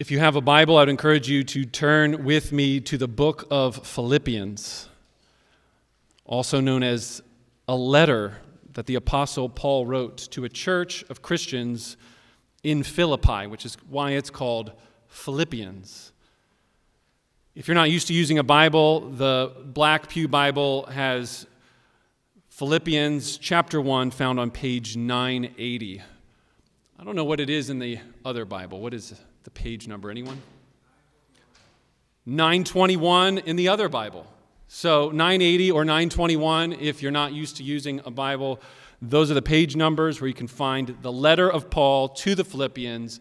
If you have a Bible, I'd encourage you to turn with me to the book of Philippians, also known as a letter that the Apostle Paul wrote to a church of Christians in Philippi, which is why it's called Philippians. If you're not used to using a Bible, the Black Pew Bible has Philippians chapter 1 found on page 980. I don't know what it is in the other Bible. What is the page number? Anyone? 921 in the other Bible. So 980 or 921, if you're not used to using a Bible, those are the page numbers where you can find the letter of Paul to the Philippians,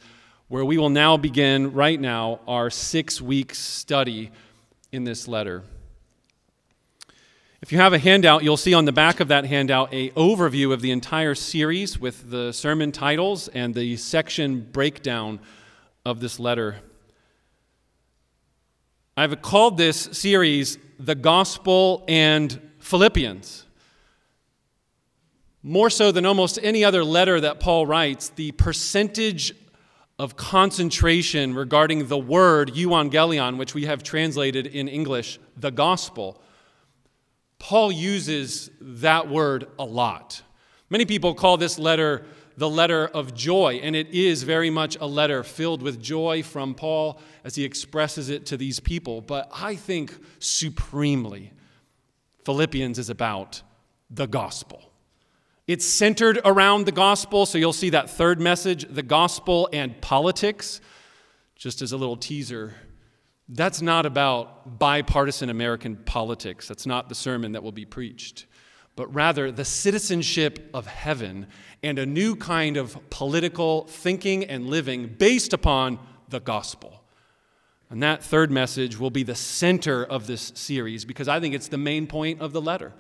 where we will now begin right now our six week study in this letter. If you have a handout, you'll see on the back of that handout a overview of the entire series with the sermon titles and the section breakdown of this letter. I've called this series The Gospel and Philippians. More so than almost any other letter that Paul writes, the percentage of concentration regarding the word euangelion, which we have translated in English, the gospel, Paul uses that word a lot. Many people call this letter the letter of joy, and it is very much a letter filled with joy from Paul as he expresses it to these people. But I think supremely, Philippians is about the gospel. It's centered around the gospel, so you'll see that third message, the gospel and politics, just as a little teaser. That's not about bipartisan American politics. That's not the sermon that will be preached but rather the citizenship of heaven and a new kind of political thinking and living based upon the gospel. And that third message will be the center of this series because I think it's the main point of the letter.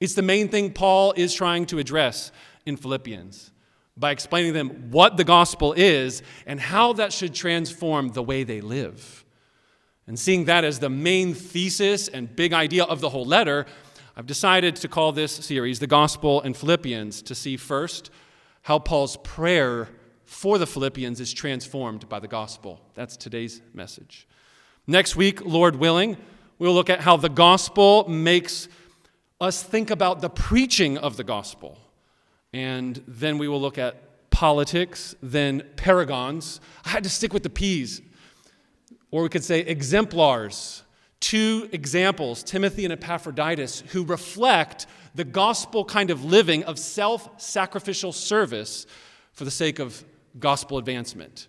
It's the main thing Paul is trying to address in Philippians by explaining to them what the gospel is and how that should transform the way they live. And seeing that as the main thesis and big idea of the whole letter, I've decided to call this series The Gospel and Philippians to see first how Paul's prayer for the Philippians is transformed by the gospel. That's today's message. Next week, Lord willing, we'll look at how the gospel makes us think about the preaching of the gospel. And then we will look at politics, then paragons. I had to stick with the P's. Or we could say exemplars two examples, Timothy and Epaphroditus, who reflect the gospel kind of living of self sacrificial service for the sake of gospel advancement.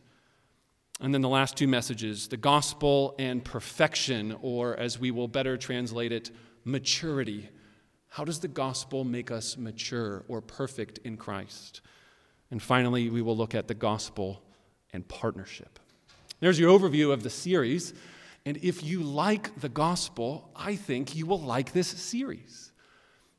And then the last two messages the gospel and perfection, or as we will better translate it, maturity. How does the gospel make us mature or perfect in Christ? And finally, we will look at the gospel and partnership. There's your overview of the series. And if you like the gospel, I think you will like this series.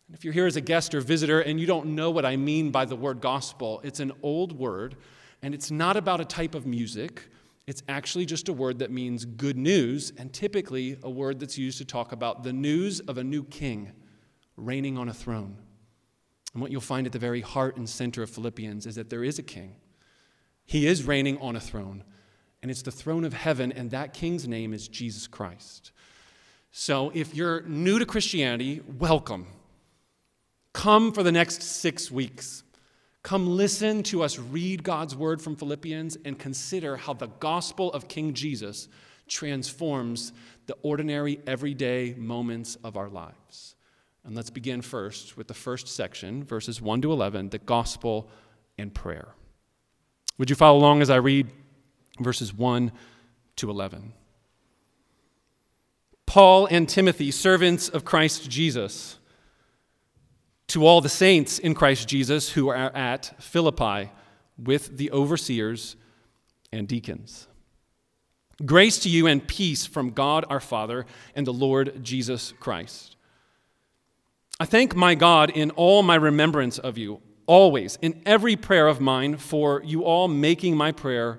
And if you're here as a guest or visitor and you don't know what I mean by the word gospel, it's an old word and it's not about a type of music. It's actually just a word that means good news, and typically a word that's used to talk about the news of a new king reigning on a throne. And what you'll find at the very heart and center of Philippians is that there is a king. He is reigning on a throne and it's the throne of heaven, and that king's name is Jesus Christ. So if you're new to Christianity, welcome. Come for the next six weeks. Come listen to us read God's word from Philippians and consider how the gospel of King Jesus transforms the ordinary, everyday moments of our lives. And let's begin first with the first section, verses 1 to 11, the gospel and prayer. Would you follow along as I read verses 1 to 11. Paul and Timothy, servants of Christ Jesus, to all the saints in Christ Jesus who are at Philippi with the overseers and deacons. Grace to you and peace from God our Father and the Lord Jesus Christ. I thank my God in all my remembrance of you, always, in every prayer of mine, for you all making my prayer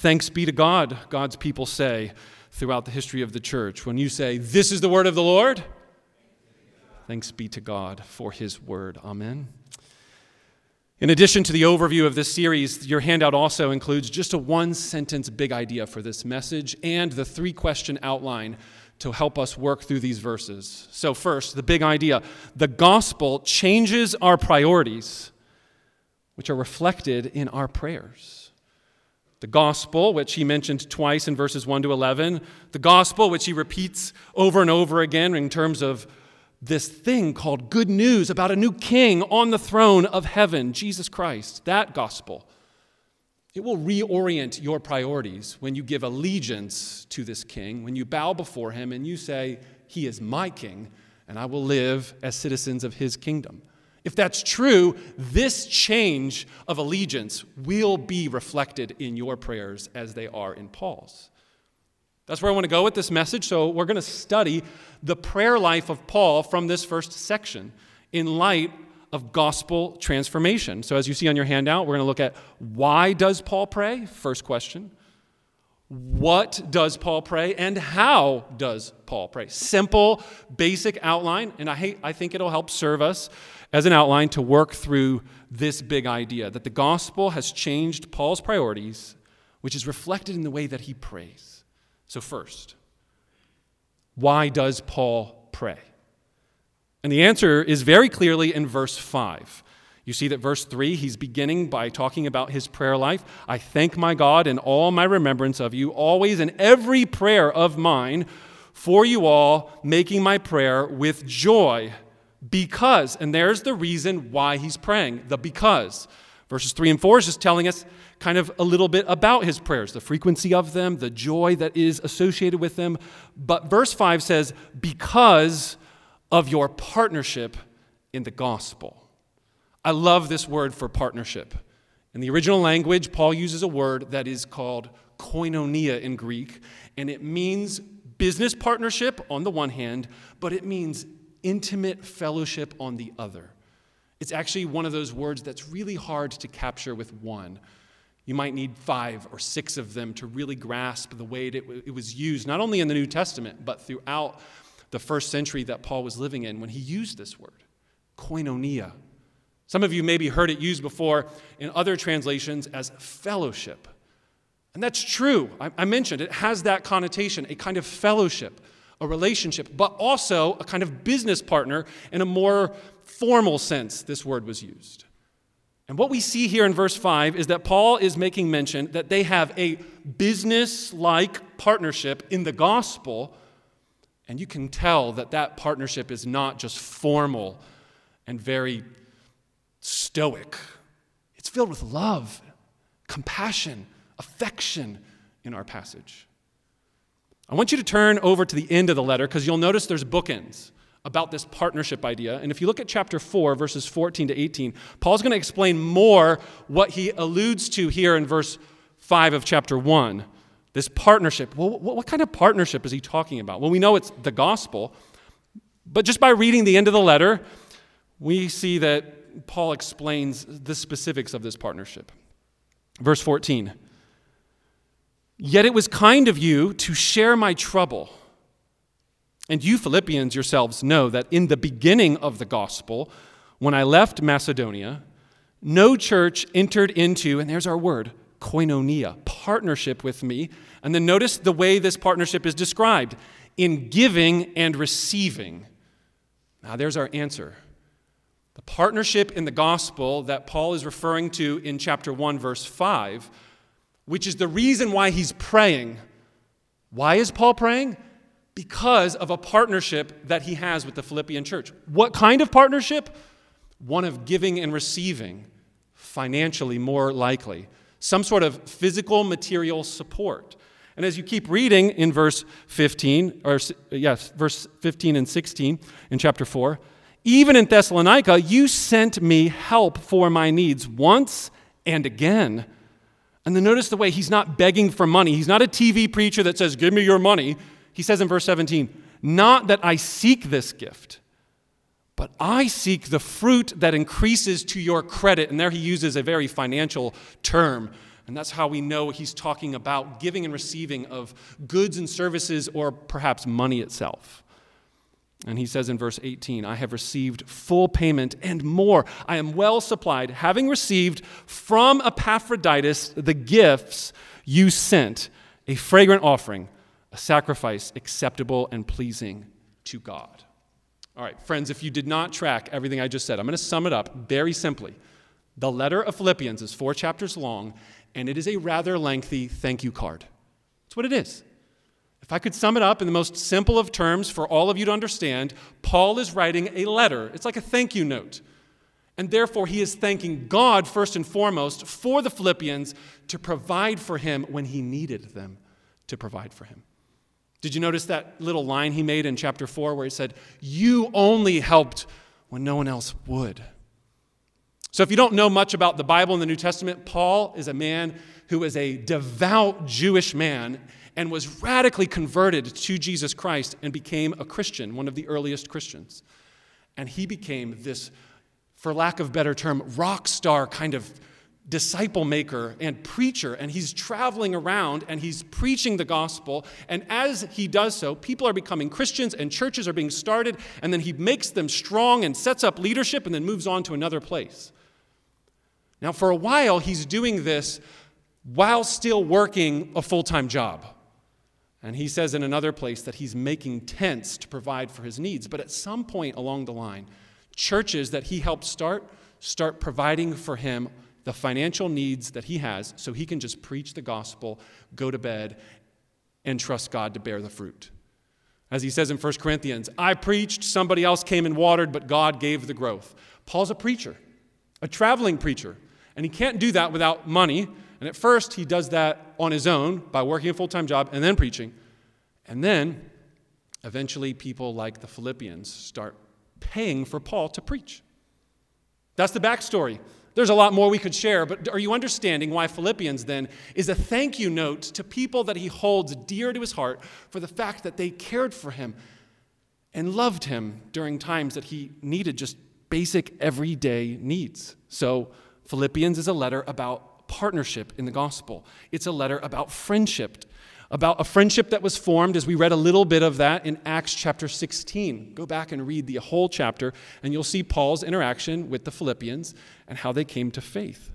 Thanks be to God, God's people say throughout the history of the church. When you say, This is the word of the Lord, thanks be to God for his word. Amen. In addition to the overview of this series, your handout also includes just a one sentence big idea for this message and the three question outline to help us work through these verses. So, first, the big idea the gospel changes our priorities, which are reflected in our prayers. The gospel, which he mentioned twice in verses 1 to 11, the gospel, which he repeats over and over again in terms of this thing called good news about a new king on the throne of heaven, Jesus Christ, that gospel it will reorient your priorities when you give allegiance to this king, when you bow before him and you say, He is my king, and I will live as citizens of his kingdom. If that's true, this change of allegiance will be reflected in your prayers as they are in Paul's. That's where I want to go with this message. So, we're going to study the prayer life of Paul from this first section in light of gospel transformation. So as you see on your handout, we're going to look at why does Paul pray? First question. What does Paul pray and how does Paul pray? Simple, basic outline, and I, hate, I think it'll help serve us as an outline to work through this big idea that the gospel has changed Paul's priorities, which is reflected in the way that he prays. So, first, why does Paul pray? And the answer is very clearly in verse 5. You see that verse 3, he's beginning by talking about his prayer life. I thank my God in all my remembrance of you, always in every prayer of mine, for you all, making my prayer with joy. Because, and there's the reason why he's praying, the because. Verses 3 and 4 is just telling us kind of a little bit about his prayers, the frequency of them, the joy that is associated with them. But verse 5 says, because of your partnership in the gospel. I love this word for partnership. In the original language, Paul uses a word that is called koinonia in Greek, and it means business partnership on the one hand, but it means intimate fellowship on the other. It's actually one of those words that's really hard to capture with one. You might need five or six of them to really grasp the way it, was used, not only in the New Testament, but throughout the first century that Paul was living in when he used this word, koinonia. Some of you maybe heard it used before in other translations as fellowship. And that's true. I, mentioned it has that connotation, a kind of fellowship, a relationship, but also a kind of business partner in a more formal sense, this word was used. And what we see here in verse 5 is that Paul is making mention that they have a business like partnership in the gospel and you can tell that that partnership is not just formal and very stoic, it's filled with love, compassion, affection in our passage. I want you to turn over to the end of the letter because you'll notice there's bookends about this partnership idea. And if you look at chapter 4, verses 14 to 18, Paul's going to explain more what he alludes to here in verse 5 of chapter 1 this partnership. Well, what kind of partnership is he talking about? Well, we know it's the gospel, but just by reading the end of the letter, we see that Paul explains the specifics of this partnership. Verse 14 Yet it was kind of you to share my trouble. And you, Philippians, yourselves know that in the beginning of the gospel, when I left Macedonia, no church entered into, and there's our word, koinonia, partnership with me. And then notice the way this partnership is described in giving and receiving. Now, there's our answer. The partnership in the gospel that Paul is referring to in chapter 1, verse 5, which is the reason why he's praying, Why is Paul praying? Because of a partnership that he has with the Philippian church. What kind of partnership? One of giving and receiving, financially more likely. Some sort of physical, material support. And as you keep reading in verse 15, or yes, verse 15 and 16 in chapter 4, even in Thessalonica, you sent me help for my needs once and again. And then notice the way he's not begging for money. He's not a TV preacher that says, Give me your money. He says in verse 17, Not that I seek this gift, but I seek the fruit that increases to your credit. And there he uses a very financial term. And that's how we know he's talking about giving and receiving of goods and services or perhaps money itself. And he says in verse 18, I have received full payment and more. I am well supplied, having received from Epaphroditus the gifts you sent, a fragrant offering, a sacrifice acceptable and pleasing to God. All right, friends, if you did not track everything I just said, I'm going to sum it up very simply. The letter of Philippians is four chapters long, and it is a rather lengthy thank you card. That's what it is. If I could sum it up in the most simple of terms for all of you to understand, Paul is writing a letter. It's like a thank you note. And therefore, he is thanking God first and foremost for the Philippians to provide for him when he needed them to provide for him. Did you notice that little line he made in chapter 4 where he said, You only helped when no one else would? So, if you don't know much about the Bible in the New Testament, Paul is a man who is a devout Jewish man and was radically converted to Jesus Christ and became a Christian, one of the earliest Christians. And he became this, for lack of better term, rock star kind of disciple maker and preacher, and he's traveling around and he's preaching the gospel. And as he does so, people are becoming Christians and churches are being started, and then he makes them strong and sets up leadership and then moves on to another place. Now, for a while, he's doing this while still working a full time job. And he says in another place that he's making tents to provide for his needs. But at some point along the line, churches that he helped start start providing for him the financial needs that he has so he can just preach the gospel, go to bed, and trust God to bear the fruit. As he says in 1 Corinthians, I preached, somebody else came and watered, but God gave the growth. Paul's a preacher, a traveling preacher. And he can't do that without money. And at first, he does that on his own by working a full time job and then preaching. And then, eventually, people like the Philippians start paying for Paul to preach. That's the backstory. There's a lot more we could share, but are you understanding why Philippians then is a thank you note to people that he holds dear to his heart for the fact that they cared for him and loved him during times that he needed just basic everyday needs? So, Philippians is a letter about partnership in the gospel, it's a letter about friendship, about a friendship that was formed, as we read a little bit of that in Acts chapter 16. Go back and read the whole chapter, and you'll see Paul's interaction with the Philippians and how they came to faith.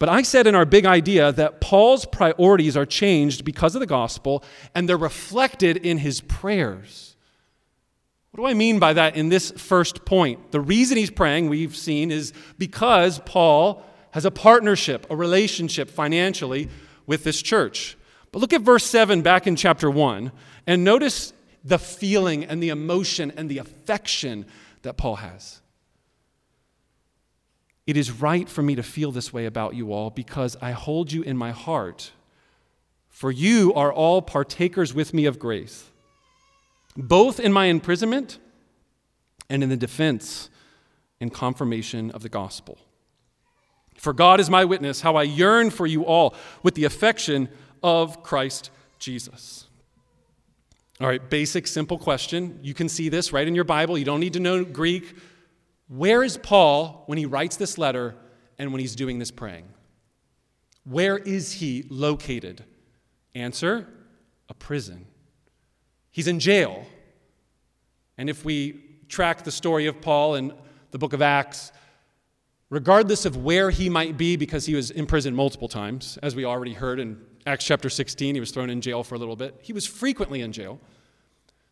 But I said in our big idea that Paul's priorities are changed because of the gospel, and they're reflected in his prayers. What do I mean by that in this first point? The reason he's praying, we've seen, is because Paul has a partnership, a relationship financially with this church. But look at verse 7 back in chapter 1 and notice the feeling and the emotion and the affection that Paul has. It is right for me to feel this way about you all because I hold you in my heart, for you are all partakers with me of grace both in my imprisonment and in the defense and confirmation of the gospel. For God is my witness, how I yearn for you all with the affection of Christ Jesus. All right, basic, simple question. You can see this right in your Bible. You don't need to know Greek. Where is Paul when he writes this letter and when he's doing this praying? Where is he located? Answer a prison. He's in jail. And if we track the story of Paul in the book of Acts, regardless of where he might be, because he was in prison multiple times, as we already heard in Acts chapter 16, he was thrown in jail for a little bit. He was frequently in jail.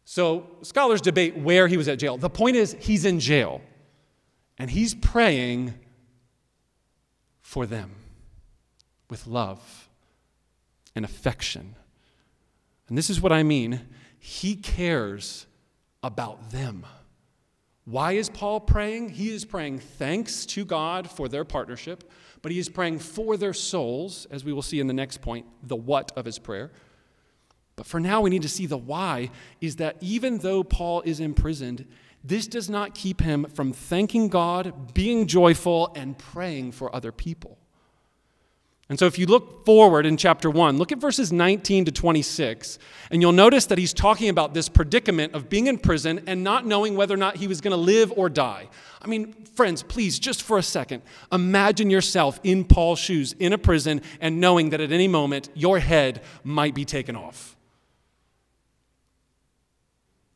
So scholars debate where he was at jail. The point is, he's in jail, and he's praying for them with love and affection And this is what I mean he cares about them. Why is Paul praying? He is praying thanks to God for their partnership, but he is praying for their souls, as we will see in the next point, the what of his prayer. But for now, we need to see the why is that even though Paul is imprisoned, this does not keep him from thanking God, being joyful, and praying for other people. And so, if you look forward in chapter 1, look at verses 19 to 26, and you'll notice that he's talking about this predicament of being in prison and not knowing whether or not he was going to live or die. I mean, friends, please, just for a second, imagine yourself in Paul's shoes in a prison and knowing that at any moment your head might be taken off.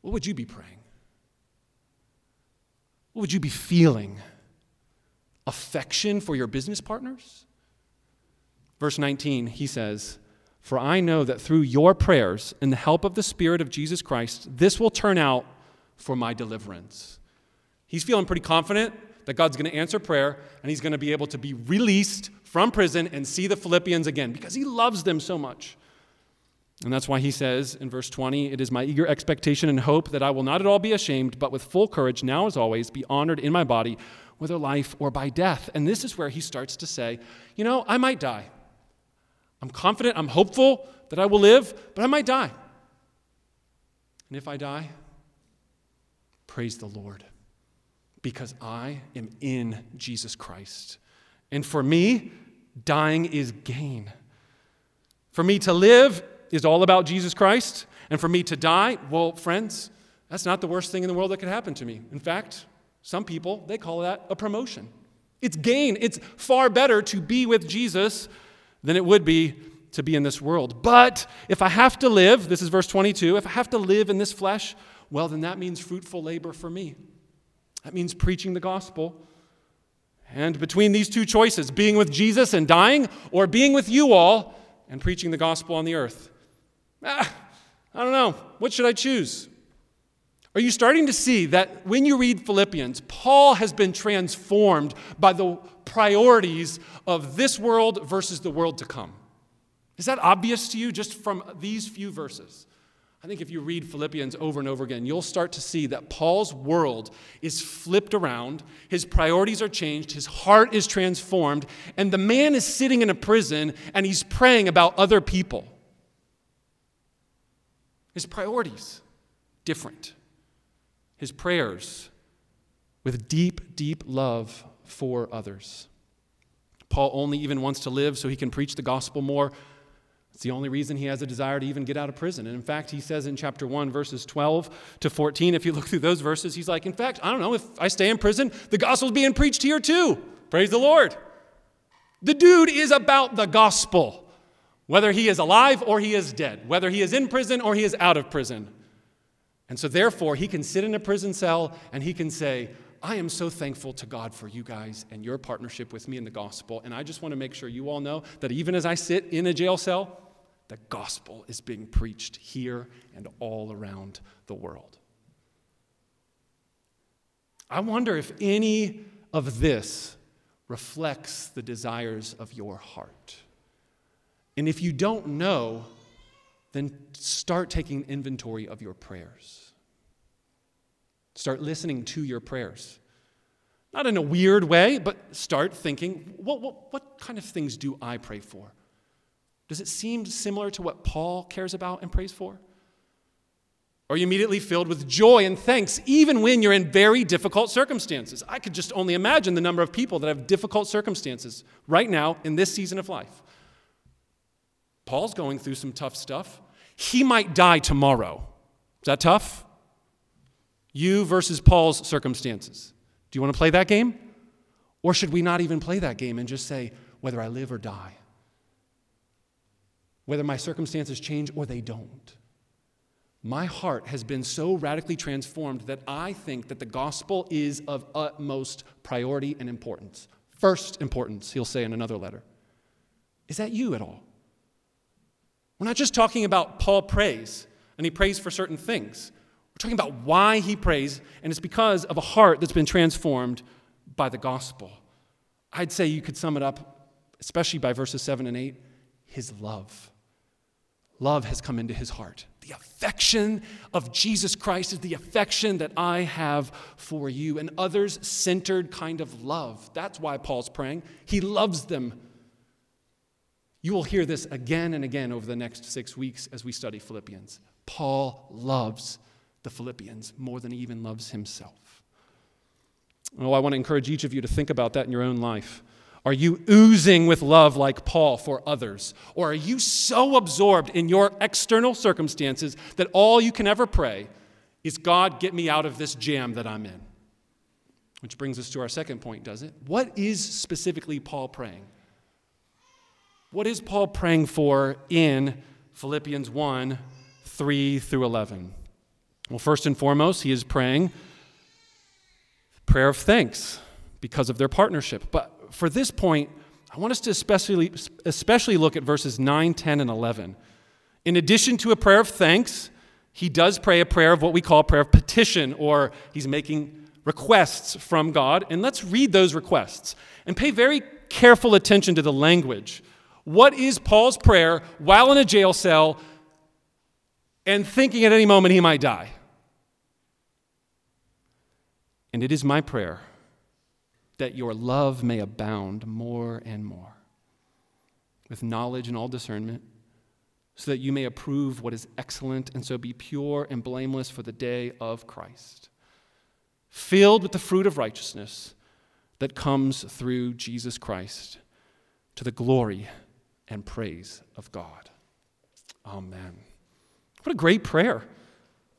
What would you be praying? What would you be feeling? Affection for your business partners? Verse 19, he says, For I know that through your prayers and the help of the Spirit of Jesus Christ, this will turn out for my deliverance. He's feeling pretty confident that God's going to answer prayer and he's going to be able to be released from prison and see the Philippians again because he loves them so much. And that's why he says in verse 20, It is my eager expectation and hope that I will not at all be ashamed, but with full courage, now as always, be honored in my body, whether life or by death. And this is where he starts to say, You know, I might die. I'm confident, I'm hopeful that I will live, but I might die. And if I die, praise the Lord, because I am in Jesus Christ. And for me, dying is gain. For me to live is all about Jesus Christ. And for me to die, well, friends, that's not the worst thing in the world that could happen to me. In fact, some people, they call that a promotion. It's gain. It's far better to be with Jesus than it would be to be in this world. But if I have to live, this is verse 22, if I have to live in this flesh, well, then that means fruitful labor for me. That means preaching the gospel. And between these two choices, being with Jesus and dying, or being with you all and preaching the gospel on the earth, ah, I don't know. What should I choose? Are you starting to see that when you read Philippians, Paul has been transformed by the priorities of this world versus the world to come? Is that obvious to you just from these few verses? I think if you read Philippians over and over again, you'll start to see that Paul's world is flipped around, his priorities are changed, his heart is transformed, and the man is sitting in a prison and he's praying about other people. His priorities different his prayers with deep, deep love for others. Paul only even wants to live so he can preach the gospel more. It's the only reason he has a desire to even get out of prison. And in fact, he says in chapter 1, verses 12 to 14, if you look through those verses, he's like, in fact, I don't know, if I stay in prison, the gospel's being preached here too. Praise the Lord. The dude is about the gospel, whether he is alive or he is dead, whether he is in prison or he is out of prison. And so, therefore, he can sit in a prison cell and he can say, I am so thankful to God for you guys and your partnership with me in the gospel. And I just want to make sure you all know that even as I sit in a jail cell, the gospel is being preached here and all around the world. I wonder if any of this reflects the desires of your heart. And if you don't know, then start taking inventory of your prayers. Start listening to your prayers. Not in a weird way, but start thinking what, what, what kind of things do I pray for? Does it seem similar to what Paul cares about and prays for? Are you immediately filled with joy and thanks, even when you're in very difficult circumstances? I could just only imagine the number of people that have difficult circumstances right now in this season of life. Paul's going through some tough stuff. He might die tomorrow. Is that tough? You versus Paul's circumstances. Do you want to play that game? Or should we not even play that game and just say, whether I live or die? Whether my circumstances change or they don't? My heart has been so radically transformed that I think that the gospel is of utmost priority and importance. First importance, he'll say in another letter. Is that you at all? We're not just talking about Paul prays, and he prays for certain things. We're talking about why he prays, and it's because of a heart that's been transformed by the gospel. I'd say you could sum it up, especially by verses 7 and 8, his love. love has come into his heart. The affection of Jesus Christ is the affection that I have for you, an others centered kind of love. That's why Paul's praying. He loves them. You will hear this again and again over the next six weeks as we study Philippians. Paul loves the Philippians more than he even loves himself. Oh, I want to encourage each of you to think about that in your own life. Are you oozing with love like Paul for others? Or are you so absorbed in your external circumstances that all you can ever pray is, God, get me out of this jam that I'm in? Which brings us to our second point, does it? What is specifically Paul praying? What is Paul praying for in Philippians 1 3 through 11? Well, first and foremost, he is praying prayer of thanks because of their partnership. But for this point, I want us to especially, especially look at verses 9, 10, and 11. In addition to a prayer of thanks, he does pray a prayer of what we call a prayer of petition, or he's making requests from God. And let's read those requests and pay very careful attention to the language. What is Paul's prayer while in a jail cell and thinking at any moment he might die? And it is my prayer that your love may abound more and more with knowledge and all discernment, so that you may approve what is excellent and so be pure and blameless for the day of Christ, filled with the fruit of righteousness that comes through Jesus Christ to the glory and praise of God. Amen. What a great prayer.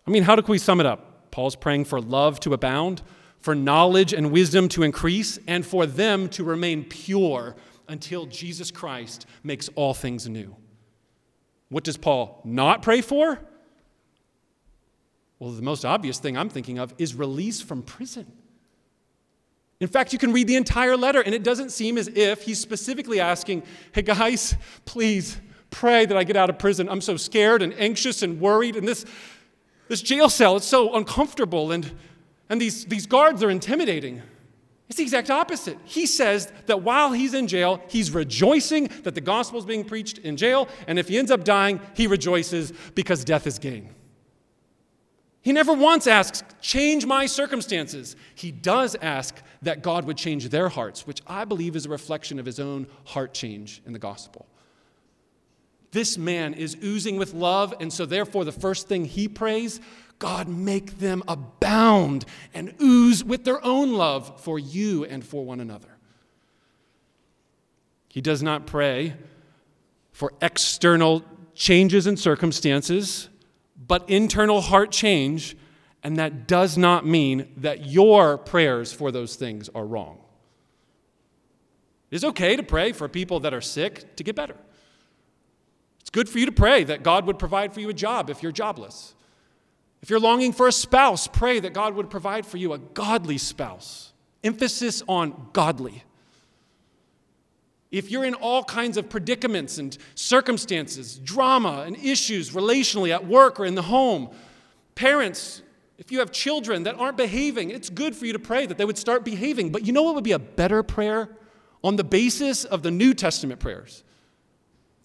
I mean, how do we sum it up? Paul's praying for love to abound for knowledge and wisdom to increase, and for them to remain pure until Jesus Christ makes all things new. What does Paul not pray for? Well, the most obvious thing I'm thinking of is release from prison. In fact, you can read the entire letter, and it doesn't seem as if he's specifically asking, Hey guys, please pray that I get out of prison. I'm so scared and anxious and worried, and this, this jail cell is so uncomfortable. And and these, these guards are intimidating. It's the exact opposite. He says that while he's in jail, he's rejoicing that the gospel is being preached in jail, and if he ends up dying, he rejoices because death is gain. He never once asks, Change my circumstances. He does ask that God would change their hearts, which I believe is a reflection of his own heart change in the gospel. This man is oozing with love, and so therefore, the first thing he prays God, make them abound and ooze with their own love for you and for one another. He does not pray for external changes in circumstances, but internal heart change, and that does not mean that your prayers for those things are wrong. It's okay to pray for people that are sick to get better. It's good for you to pray that God would provide for you a job if you're jobless. If you're longing for a spouse, pray that God would provide for you a godly spouse. Emphasis on godly. If you're in all kinds of predicaments and circumstances, drama and issues relationally at work or in the home, parents, if you have children that aren't behaving, it's good for you to pray that they would start behaving. But you know what would be a better prayer on the basis of the New Testament prayers?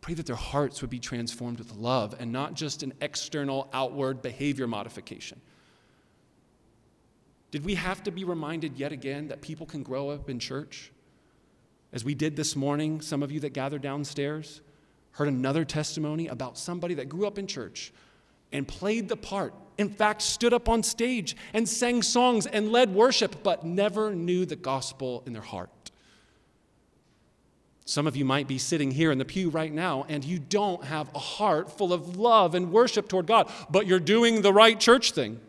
Pray that their hearts would be transformed with love and not just an external, outward behavior modification. Did we have to be reminded yet again that people can grow up in church? As we did this morning, some of you that gathered downstairs heard another testimony about somebody that grew up in church and played the part. In fact, stood up on stage and sang songs and led worship, but never knew the gospel in their heart. Some of you might be sitting here in the pew right now and you don't have a heart full of love and worship toward God, but you're doing the right church thing.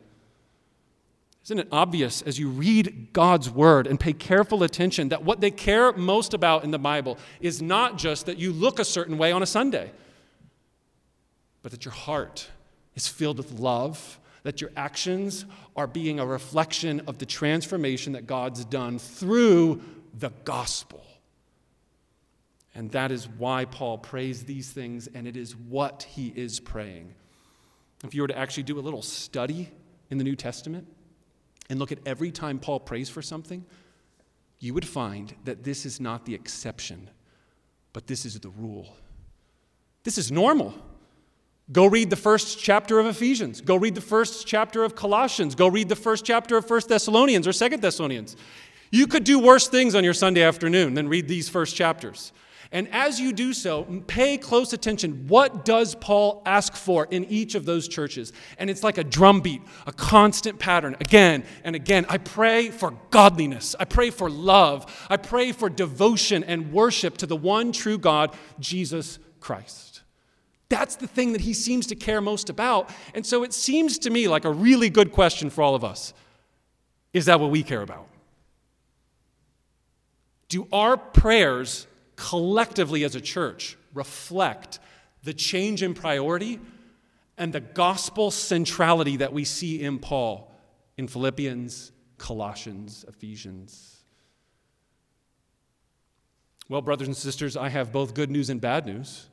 Isn't it obvious as you read God's word and pay careful attention that what they care most about in the Bible is not just that you look a certain way on a Sunday, but that your heart is filled with love, that your actions are being a reflection of the transformation that God's done through the gospel. And that is why Paul prays these things, and it is what he is praying. If you were to actually do a little study in the New Testament and look at every time Paul prays for something, you would find that this is not the exception, but this is the rule. This is normal. Go read the first chapter of Ephesians. Go read the first chapter of Colossians. Go read the first chapter of First Thessalonians or Second Thessalonians. You could do worse things on your Sunday afternoon than read these first chapters. And as you do so, pay close attention. What does Paul ask for in each of those churches? And it's like a drumbeat, a constant pattern, again and again. I pray for godliness. I pray for love. I pray for devotion and worship to the one true God, Jesus Christ. That's the thing that he seems to care most about. And so it seems to me like a really good question for all of us. Is that what we care about? Do our prayers collectively as a church reflect the change in priority and the gospel centrality that we see in Paul in Philippians, Colossians, Ephesians. Well, brothers and sisters, I have both good news and bad news.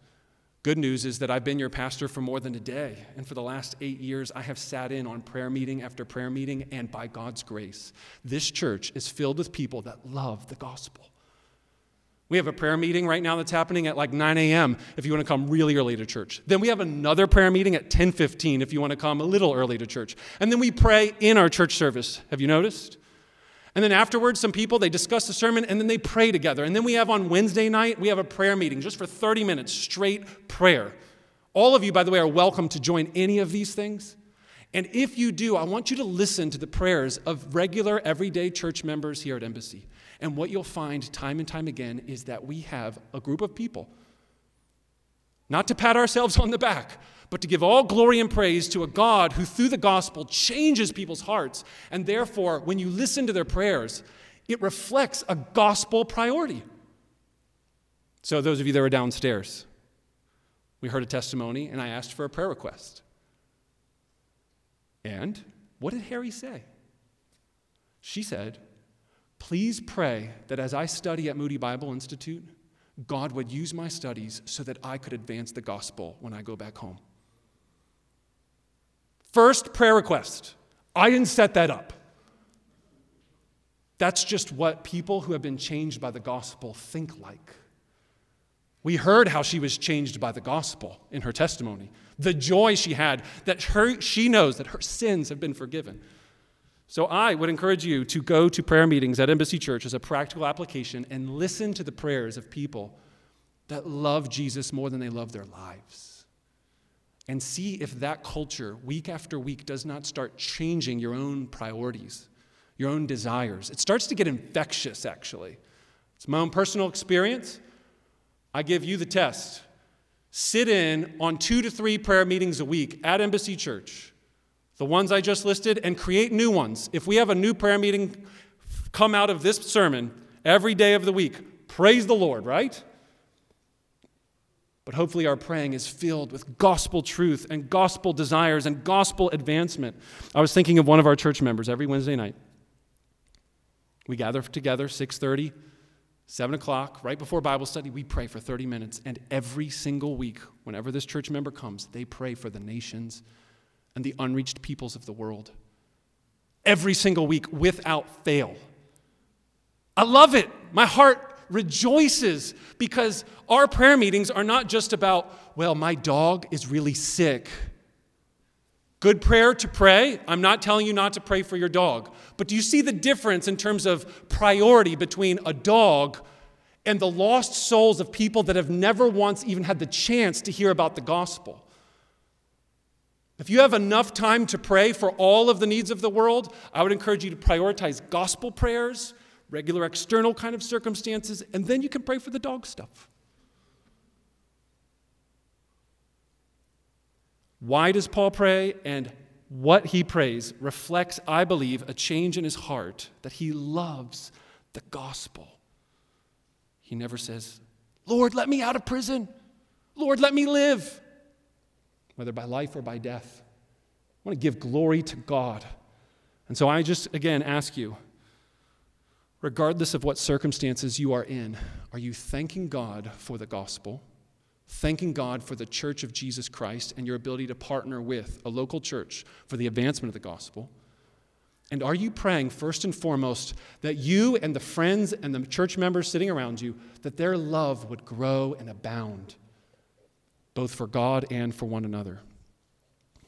Good news is that I've been your pastor for more than a day, and for the last eight years, I have sat in on prayer meeting after prayer meeting, and by God's grace, this church is filled with people that love the gospel. We have a prayer meeting right now that's happening at like 9 a.m. if you want to come really early to church. Then we have another prayer meeting at 10:15 if you want to come a little early to church. And then we pray in our church service. Have you noticed? And then afterwards, some people they discuss the sermon and then they pray together. And then we have on Wednesday night we have a prayer meeting just for 30 minutes, straight prayer. All of you, by the way, are welcome to join any of these things. And if you do, I want you to listen to the prayers of regular, everyday church members here at Embassy. And what you'll find time and time again is that we have a group of people, not to pat ourselves on the back, but to give all glory and praise to a God who, through the gospel, changes people's hearts. And therefore, when you listen to their prayers, it reflects a gospel priority. So, those of you that were downstairs, we heard a testimony, and I asked for a prayer request. And what did Harry say? She said, Please pray that as I study at Moody Bible Institute, God would use my studies so that I could advance the gospel when I go back home. First prayer request. I didn't set that up. That's just what people who have been changed by the gospel think like. We heard how she was changed by the gospel in her testimony. The joy she had that her, she knows that her sins have been forgiven. So I would encourage you to go to prayer meetings at Embassy Church as a practical application and listen to the prayers of people that love Jesus more than they love their lives. And see if that culture, week after week, does not start changing your own priorities, your own desires. It starts to get infectious, actually. It's my own personal experience. I give you the test. Sit in on two to three prayer meetings a week at Embassy Church the ones I just listed, and create new ones. If we have a new prayer meeting come out of this sermon every day of the week, praise the Lord, right? But hopefully, our praying is filled with gospel truth and gospel desires and gospel advancement. I was thinking of one of our church members every Wednesday night. We gather together, 6:30, 7 o'clock, right before Bible study, we pray for 30 minutes. And every single week, whenever this church member comes, they pray for the nations and the unreached peoples of the world. Every single week, without fail. I love it. My heart rejoices because our prayer meetings are not just about, well, my dog is really sick. Good prayer to pray. I'm not telling you not to pray for your dog. But do you see the difference in terms of priority between a dog and the lost souls of people that have never once even had the chance to hear about the gospel? If you have enough time to pray for all of the needs of the world, I would encourage you to prioritize gospel prayers, regular external kind of circumstances, and then you can pray for the dog stuff. Why does Paul pray? And what he prays reflects, I believe, a change in his heart that he loves the gospel. He never says, Lord, let me out of prison. Lord, let me live whether by life or by death. I want to give glory to God. And so I just, again, ask you, regardless of what circumstances you are in, are you thanking God for the gospel? Thanking God for the church of Jesus Christ and your ability to partner with a local church for the advancement of the gospel? And are you praying first and foremost that you and the friends and the church members sitting around you that their love would grow and abound? Both for God and for one another.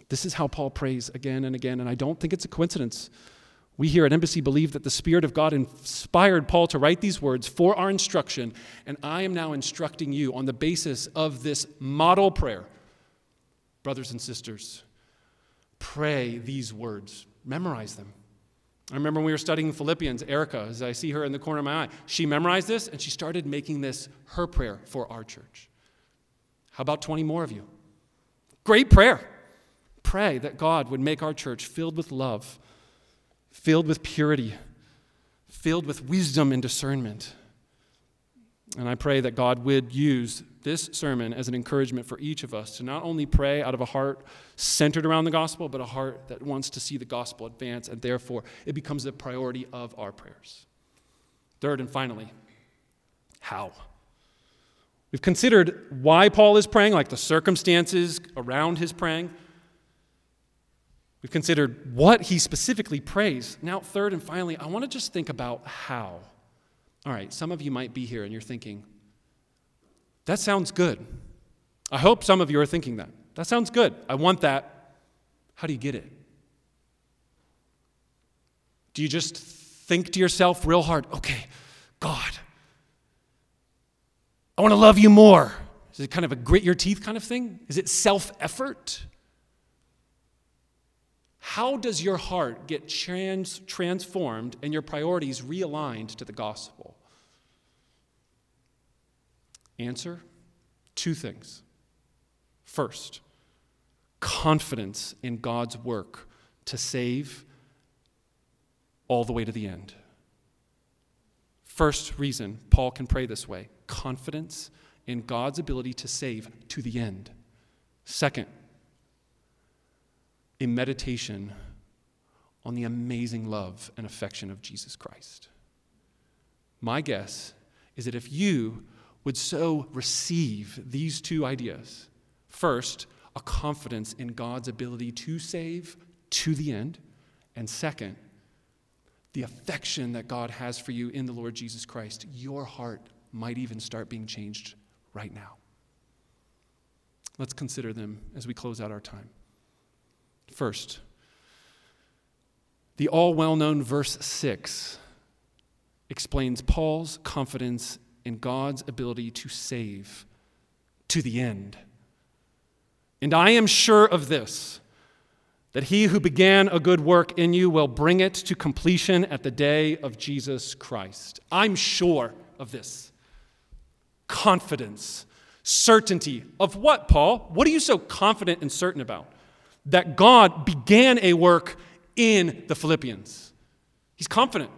This is how Paul prays again and again, and I don't think it's a coincidence. We here at Embassy believe that the Spirit of God inspired Paul to write these words for our instruction, and I am now instructing you on the basis of this model prayer. Brothers and sisters, pray these words, memorize them. I remember when we were studying Philippians, Erica, as I see her in the corner of my eye, she memorized this and she started making this her prayer for our church. How about 20 more of you? Great prayer. Pray that God would make our church filled with love, filled with purity, filled with wisdom and discernment. And I pray that God would use this sermon as an encouragement for each of us to not only pray out of a heart centered around the gospel, but a heart that wants to see the gospel advance, and therefore it becomes the priority of our prayers. Third and finally, how? We've considered why Paul is praying, like the circumstances around his praying. We've considered what he specifically prays. Now, third and finally, I want to just think about how. All right, some of you might be here and you're thinking, that sounds good. I hope some of you are thinking that. That sounds good. I want that. How do you get it? Do you just think to yourself real hard, okay, God, I want to love you more? Is it kind of a grit your teeth kind of thing? Is it self effort? How does your heart get trans- transformed and your priorities realigned to the gospel? Answer two things. First, confidence in God's work to save all the way to the end. First reason Paul can pray this way confidence in God's ability to save to the end. Second, a meditation on the amazing love and affection of Jesus Christ. My guess is that if you would so receive these two ideas first, a confidence in God's ability to save to the end, and second, the affection that God has for you in the Lord Jesus Christ, your heart might even start being changed right now. Let's consider them as we close out our time. First, the all well known verse 6 explains Paul's confidence in God's ability to save to the end. And I am sure of this that he who began a good work in you will bring it to completion at the day of Jesus Christ. I'm sure of this. Confidence, certainty of what, Paul? What are you so confident and certain about? That God began a work in the Philippians. He's confident.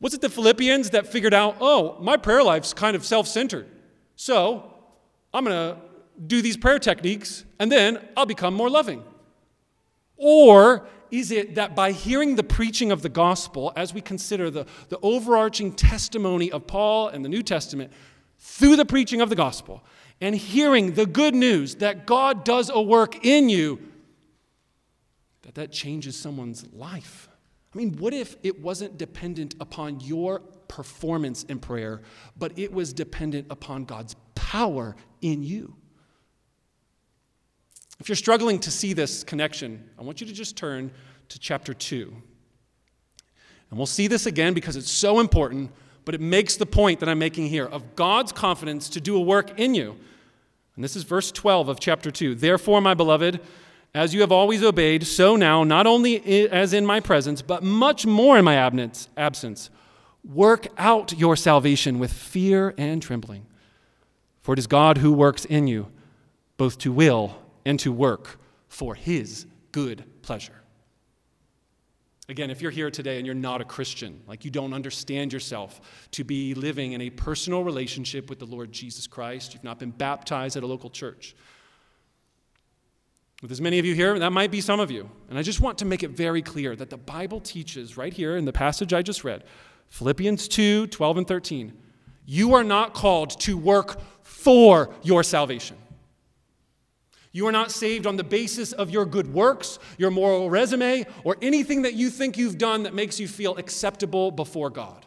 Was it the Philippians that figured out, oh, my prayer life's kind of self centered? So I'm going to do these prayer techniques and then I'll become more loving? Or is it that by hearing the preaching of the gospel, as we consider the, the overarching testimony of Paul and the New Testament, through the preaching of the gospel, and hearing the good news that God does a work in you, that that changes someone's life? I mean, what if it wasn't dependent upon your performance in prayer, but it was dependent upon God's power in you? If you're struggling to see this connection, I want you to just turn to chapter 2. And we'll see this again because it's so important, but it makes the point that I'm making here of God's confidence to do a work in you. And this is verse 12 of chapter 2. Therefore, my beloved, as you have always obeyed, so now, not only as in my presence, but much more in my absence, work out your salvation with fear and trembling. For it is God who works in you, both to will and to work for his good pleasure. Again, if you're here today and you're not a Christian, like you don't understand yourself to be living in a personal relationship with the Lord Jesus Christ, you've not been baptized at a local church, with as many of you here, that might be some of you. And I just want to make it very clear that the Bible teaches right here in the passage I just read, Philippians 2 12 and 13, you are not called to work for your salvation. You are not saved on the basis of your good works, your moral resume, or anything that you think you've done that makes you feel acceptable before God.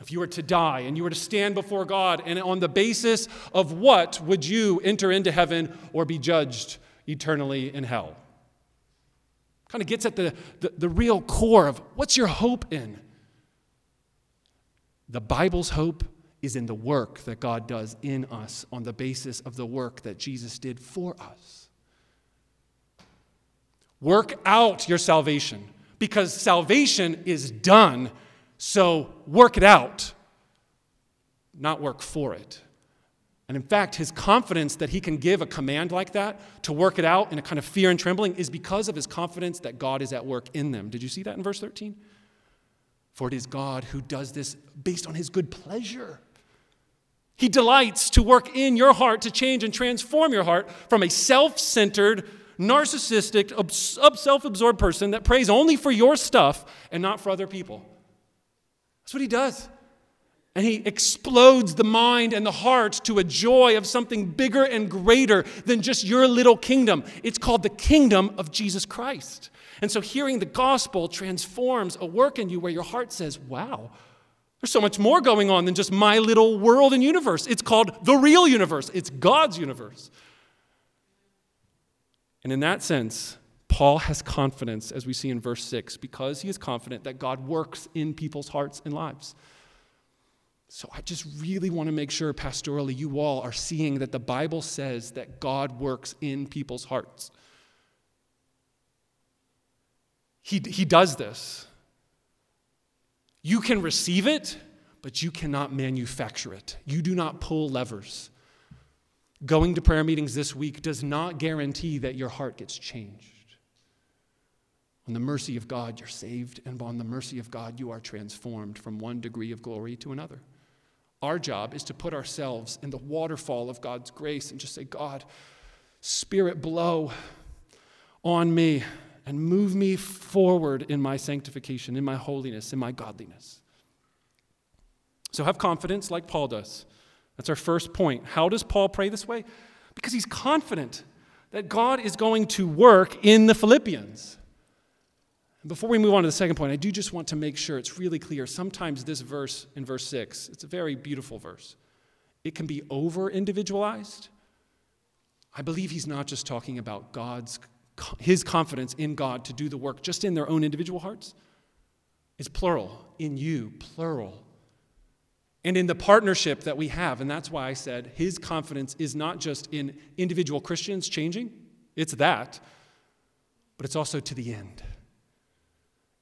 If you were to die and you were to stand before God, and on the basis of what would you enter into heaven or be judged eternally in hell? Kind of gets at the, the, the real core of what's your hope in? The Bible's hope is in the work that God does in us on the basis of the work that Jesus did for us. Work out your salvation because salvation is done, so work it out, not work for it. And in fact, his confidence that he can give a command like that to work it out in a kind of fear and trembling is because of his confidence that God is at work in them. Did you see that in verse 13? For it is God who does this based on his good pleasure. He delights to work in your heart to change and transform your heart from a self centered, narcissistic, self absorbed person that prays only for your stuff and not for other people. That's what he does. And he explodes the mind and the heart to a joy of something bigger and greater than just your little kingdom. It's called the kingdom of Jesus Christ. And so hearing the gospel transforms a work in you where your heart says, wow, there's so much more going on than just my little world and universe. It's called the real universe, it's God's universe. And in that sense, Paul has confidence, as we see in verse 6, because he is confident that God works in people's hearts and lives. So I just really want to make sure, pastorally, you all are seeing that the Bible says that God works in people's hearts. He, he does this. You can receive it, but you cannot manufacture it. You do not pull levers. Going to prayer meetings this week does not guarantee that your heart gets changed. On the mercy of God, you're saved, and on the mercy of God, you are transformed from one degree of glory to another. Our job is to put ourselves in the waterfall of God's grace and just say, God, Spirit, blow on me and move me forward in my sanctification, in my holiness, in my godliness. So have confidence like Paul does. That's our first point. How does Paul pray this way? Because he's confident that God is going to work in the Philippians. Before we move on to the second point, I do just want to make sure it's really clear. Sometimes this verse in verse 6, it's a very beautiful verse. It can be over individualized. I believe he's not just talking about God's his confidence in God to do the work just in their own individual hearts. It's plural, in you, plural. And in the partnership that we have, and that's why I said his confidence is not just in individual Christians changing, it's that, but it's also to the end.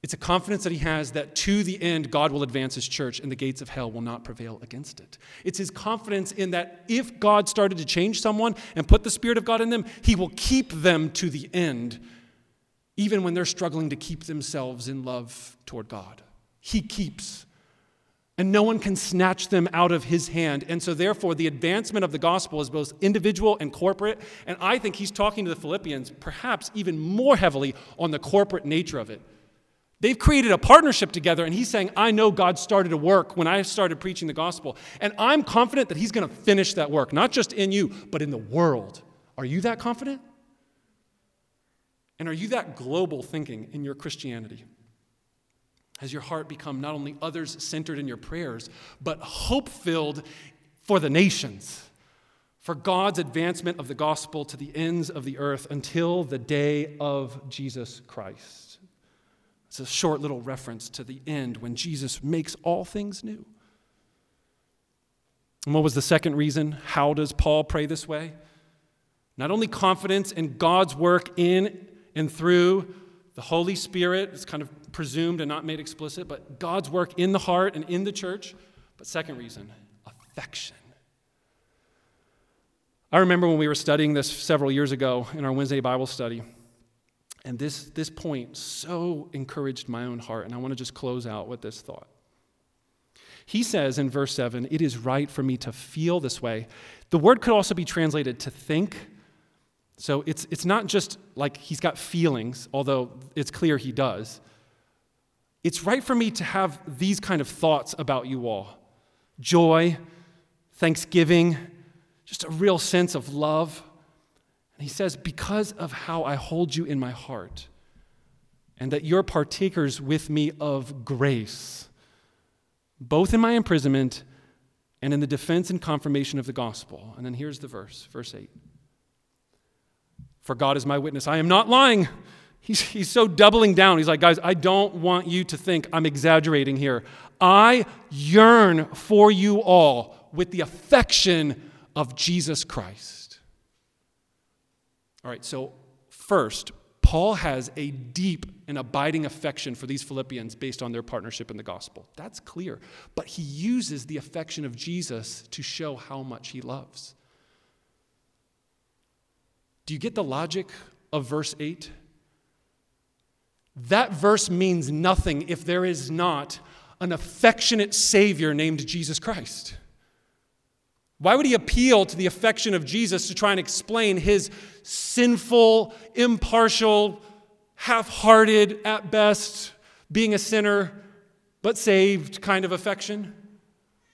It's a confidence that he has that to the end, God will advance his church and the gates of hell will not prevail against it. It's his confidence in that if God started to change someone and put the Spirit of God in them, he will keep them to the end, even when they're struggling to keep themselves in love toward God. He keeps. And no one can snatch them out of his hand. And so, therefore, the advancement of the gospel is both individual and corporate. And I think he's talking to the Philippians perhaps even more heavily on the corporate nature of it. They've created a partnership together, and he's saying, I know God started a work when I started preaching the gospel, and I'm confident that he's going to finish that work, not just in you, but in the world. Are you that confident? And are you that global thinking in your Christianity? Has your heart become not only others centered in your prayers, but hope filled for the nations, for God's advancement of the gospel to the ends of the earth until the day of Jesus Christ? It's a short little reference to the end when Jesus makes all things new. And what was the second reason? How does Paul pray this way? Not only confidence in God's work in and through the Holy Spirit, it's kind of presumed and not made explicit, but God's work in the heart and in the church. But second reason, affection. I remember when we were studying this several years ago in our Wednesday Bible study. And this, this point so encouraged my own heart, and I want to just close out with this thought. He says in verse 7, It is right for me to feel this way. The word could also be translated to think. So it's, it's not just like he's got feelings, although it's clear he does. It's right for me to have these kind of thoughts about you all joy, thanksgiving, just a real sense of love. And he says, Because of how I hold you in my heart, and that you're partakers with me of grace. both in my imprisonment and in the defense and confirmation of the gospel. And then here's the verse, verse 8. For God is my witness, I am not lying. He's, he's so doubling down. He's like, guys, I don't want you to think I'm exaggerating here. I yearn for you all with the affection of Jesus Christ. All right, so first, Paul has a deep and abiding affection for these Philippians based on their partnership in the gospel. That's clear. But he uses the affection of Jesus to show how much he loves. Do you get the logic of verse 8? That verse means nothing if there is not an affectionate Savior named Jesus Christ. Why would he appeal to the affection of Jesus to try and explain his sinful, impartial, half hearted, at best, being a sinner, but saved kind of affection?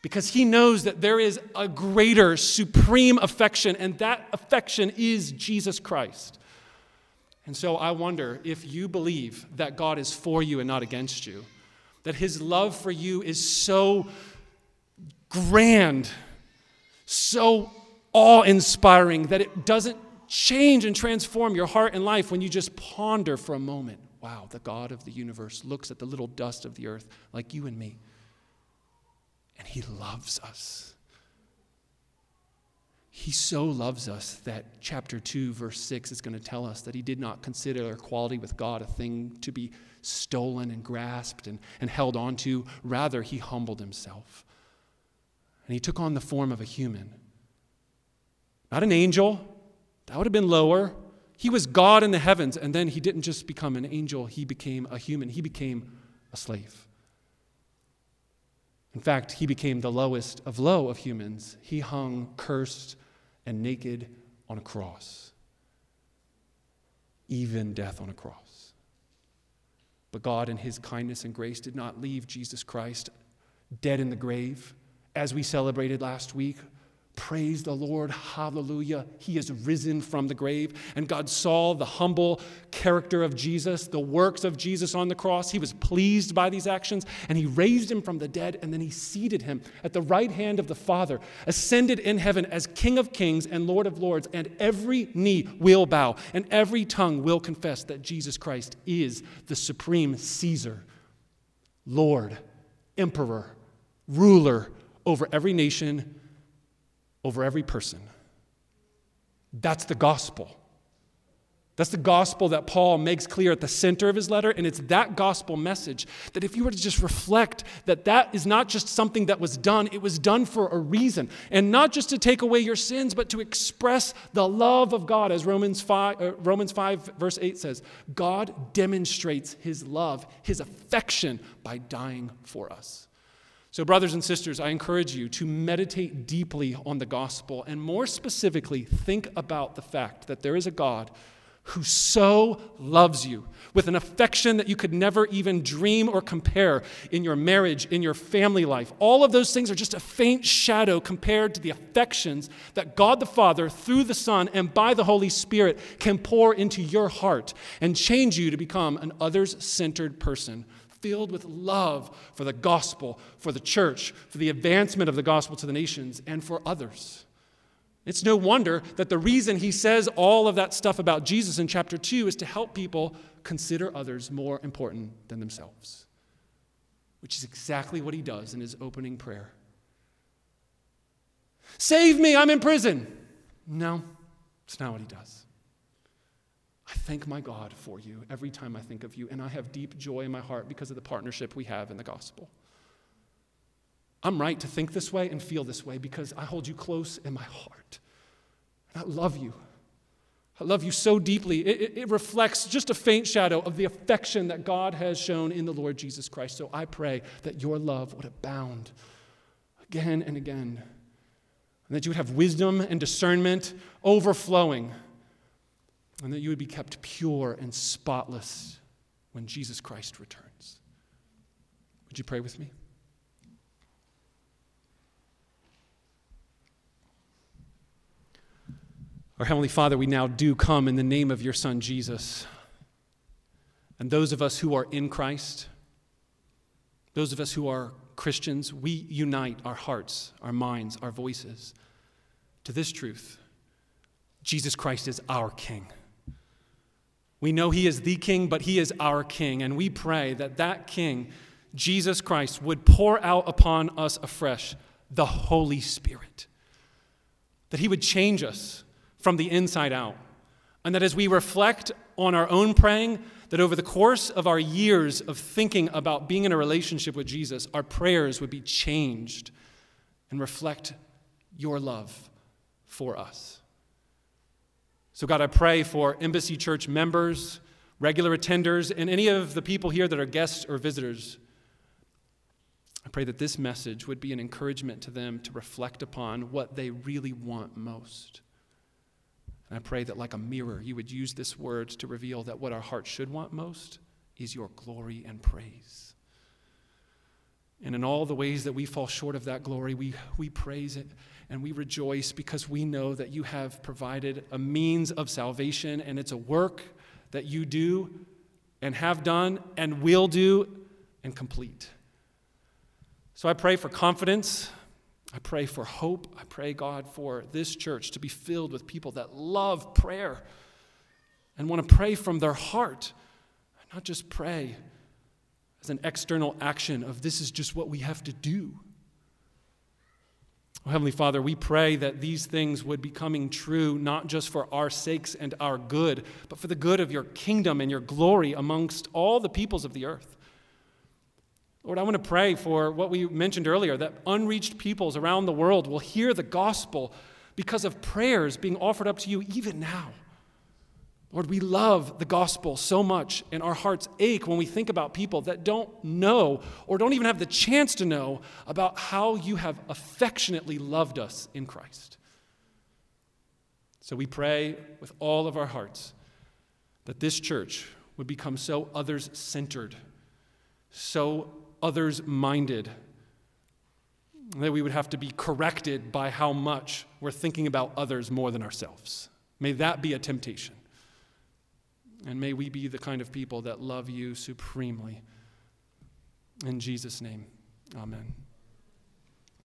Because he knows that there is a greater, supreme affection, and that affection is Jesus Christ. And so I wonder if you believe that God is for you and not against you, that his love for you is so grand, so awe inspiring that it doesn't change and transform your heart and life when you just ponder for a moment wow, the God of the universe looks at the little dust of the earth like you and me, and he loves us. He so loves us that chapter 2, verse 6 is going to tell us that he did not consider equality with God a thing to be stolen and grasped and, and held onto. Rather, he humbled himself. And he took on the form of a human. Not an angel, that would have been lower. He was God in the heavens, and then he didn't just become an angel, he became a human. He became a slave. In fact, he became the lowest of low of humans. He hung cursed and naked on a cross, even death on a cross. But God, in His kindness and grace, did not leave Jesus Christ dead in the grave, as we celebrated last week, Praise the Lord. Hallelujah. He is risen from the grave. And God saw the humble character of Jesus, the works of Jesus on the cross. He was pleased by these actions, and He raised him from the dead, and then He seated him at the right hand of the Father, ascended in heaven as King of kings and Lord of lords. And every knee will bow, and every tongue will confess that Jesus Christ is the supreme Caesar, Lord, Emperor, ruler over every nation over every person. That's the gospel. That's the gospel that Paul makes clear at the center of his letter. And it's that gospel message that if you were to just reflect that that is not just something that was done, it was done for a reason. And not just to take away your sins, but to express the love of God. As Romans 5, uh, Romans 5 verse 8 says, God demonstrates his love, his affection by dying for us. So, brothers and sisters, I encourage you to meditate deeply on the gospel and more specifically, think about the fact that there is a God who so loves you with an affection that you could never even dream or compare in your marriage, in your family life. All of those things are just a faint shadow compared to the affections that God the Father, through the Son, and by the Holy Spirit, can pour into your heart and change you to become an others centered person filled with love for the gospel, for the church, for the advancement of the gospel to the nations, and for others. It's no wonder that the reason he says all of that stuff about Jesus in chapter 2 is to help people consider others more important than themselves, which is exactly what he does in his opening prayer. Save me, I'm in prison. No, it's not what he does. I thank my God for you every time I think of you, and I have deep joy in my heart because of the partnership we have in the gospel. I'm right to think this way and feel this way because I hold you close in my heart. And I love you. I love you so deeply. It, it, it, reflects just a faint shadow of the affection that God has shown in the Lord Jesus Christ. So I pray that your love would abound again and again, and that you would have wisdom and discernment overflowing and that you would be kept pure and spotless when Jesus Christ returns. Would you pray with me? Our Heavenly Father, we now do come in the name of your Son, Jesus. And those of us who are in Christ, those of us who are Christians, we unite our hearts, our minds, our voices to this truth Jesus Christ is our King. We know He is the King, but He is our King, and we pray that that King, Jesus Christ, would pour out upon us afresh the Holy Spirit, that He would change us from the inside out, and that as we reflect on our own praying, that over the course of our years of thinking about being in a relationship with Jesus, our prayers would be changed and reflect your love for us. So, God, I pray for Embassy Church members, regular attenders, and any of the people here that are guests or visitors. I pray that this message would be an encouragement to them to reflect upon what they really want most. And I pray that, like a mirror, you would use this word to reveal that what our hearts should want most is your glory and praise. And in all the ways that we fall short of that glory, we, we praise it and we rejoice because we know that you have provided a means of salvation and it's a work that you do and have done and will do and complete. So I pray for confidence I pray for hope. I pray, God, for this church to be filled with people that love prayer and want to pray from their heart, not just pray as an external action of this is just what we have to do. Oh, Heavenly Father, we pray that these things would be coming true not just for our sakes and our good, but for the good of your kingdom and your glory amongst all the peoples of the earth. Lord, I want to pray for what we mentioned earlier that unreached peoples around the world will hear the gospel because of prayers being offered up to you even now. Lord, we love the gospel so much, and our hearts ache when we think about people that don't know or don't even have the chance to know about how you have affectionately loved us in Christ. So we pray with all of our hearts that this church would become so others centered, so others minded. That we would have to be corrected by how much we're thinking about others more than ourselves. May that be a temptation. And may we be the kind of people that love you supremely. In Jesus' name, amen.